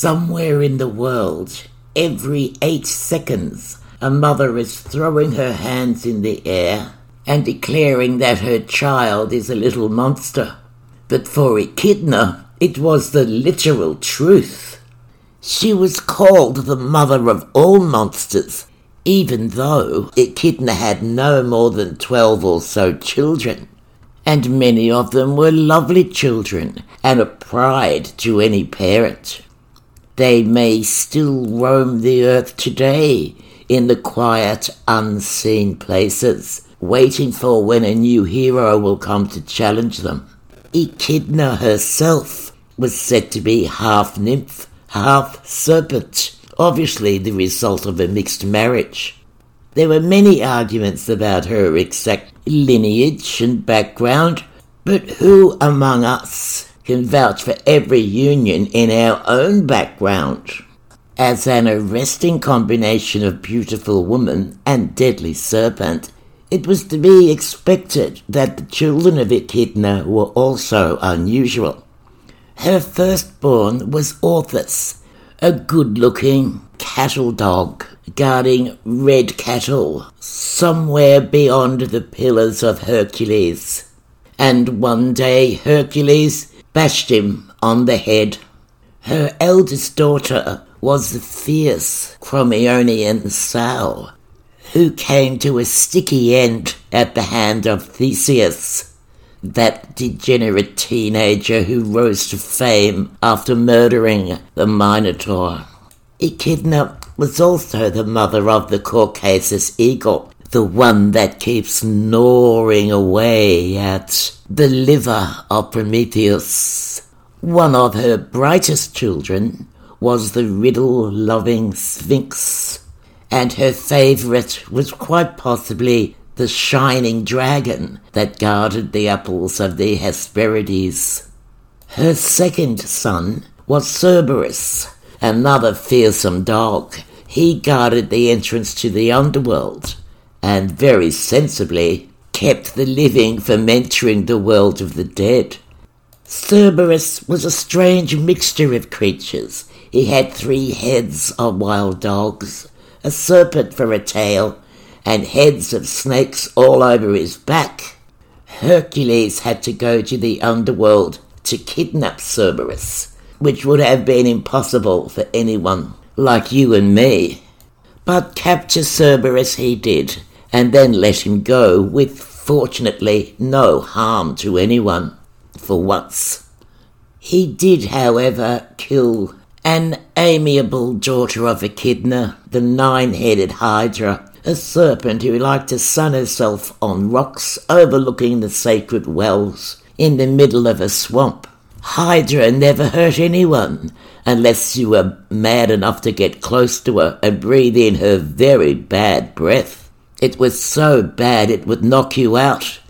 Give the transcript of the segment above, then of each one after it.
Somewhere in the world, every eight seconds, a mother is throwing her hands in the air and declaring that her child is a little monster. But for Echidna, it was the literal truth. She was called the mother of all monsters, even though Echidna had no more than twelve or so children. And many of them were lovely children and a pride to any parent. They may still roam the earth today in the quiet, unseen places, waiting for when a new hero will come to challenge them. Echidna herself was said to be half nymph, half serpent, obviously the result of a mixed marriage. There were many arguments about her exact lineage and background, but who among us can vouch for every union in our own background? As an arresting combination of beautiful woman and deadly serpent, it was to be expected that the children of Echidna were also unusual. Her firstborn was Orthus, a good looking cattle dog guarding red cattle somewhere beyond the pillars of Hercules. And one day Hercules bashed him on the head. Her eldest daughter was the fierce Crommyonian sow, who came to a sticky end at the hand of Theseus, that degenerate teenager who rose to fame after murdering the Minotaur. Echidna was also the mother of the Caucasus eagle, the one that keeps gnawing away at the liver of Prometheus. One of her brightest children was the riddle loving Sphinx and her favourite was quite possibly the shining dragon that guarded the apples of the Hesperides. Her second son was Cerberus, another fearsome dog. He guarded the entrance to the underworld, and very sensibly kept the living from entering the world of the dead. Cerberus was a strange mixture of creatures. He had three heads of wild dogs, a serpent for a tail, and heads of snakes all over his back. Hercules had to go to the underworld to kidnap Cerberus, which would have been impossible for anyone like you and me. But capture Cerberus he did, and then let him go with fortunately no harm to anyone, for once. He did, however, kill an amiable daughter of Echidna, the nine headed Hydra, a serpent who liked to sun herself on rocks overlooking the sacred wells in the middle of a swamp. Hydra never hurt anyone unless you were mad enough to get close to her and breathe in her very bad breath. It was so bad it would knock you out.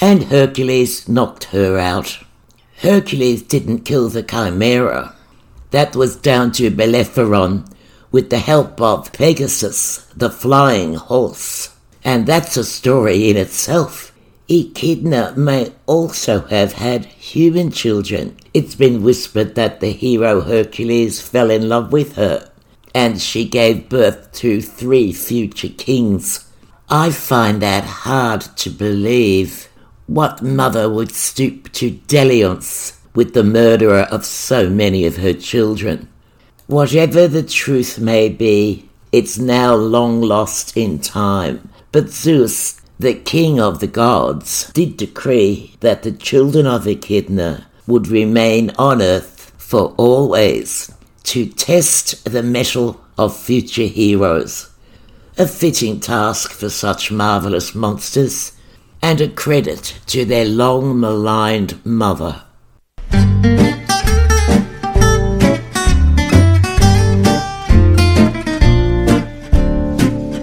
And Hercules knocked her out. Hercules didn't kill the Chimera. That was down to Bellerophon with the help of Pegasus, the flying horse. And that's a story in itself. Echidna may also have had human children. It's been whispered that the hero Hercules fell in love with her, and she gave birth to three future kings. I find that hard to believe. What mother would stoop to dalliance with the murderer of so many of her children. Whatever the truth may be, it's now long lost in time. But Zeus, the king of the gods, did decree that the children of Echidna would remain on earth for always to test the mettle of future heroes. A fitting task for such marvellous monsters, and a credit to their long maligned mother.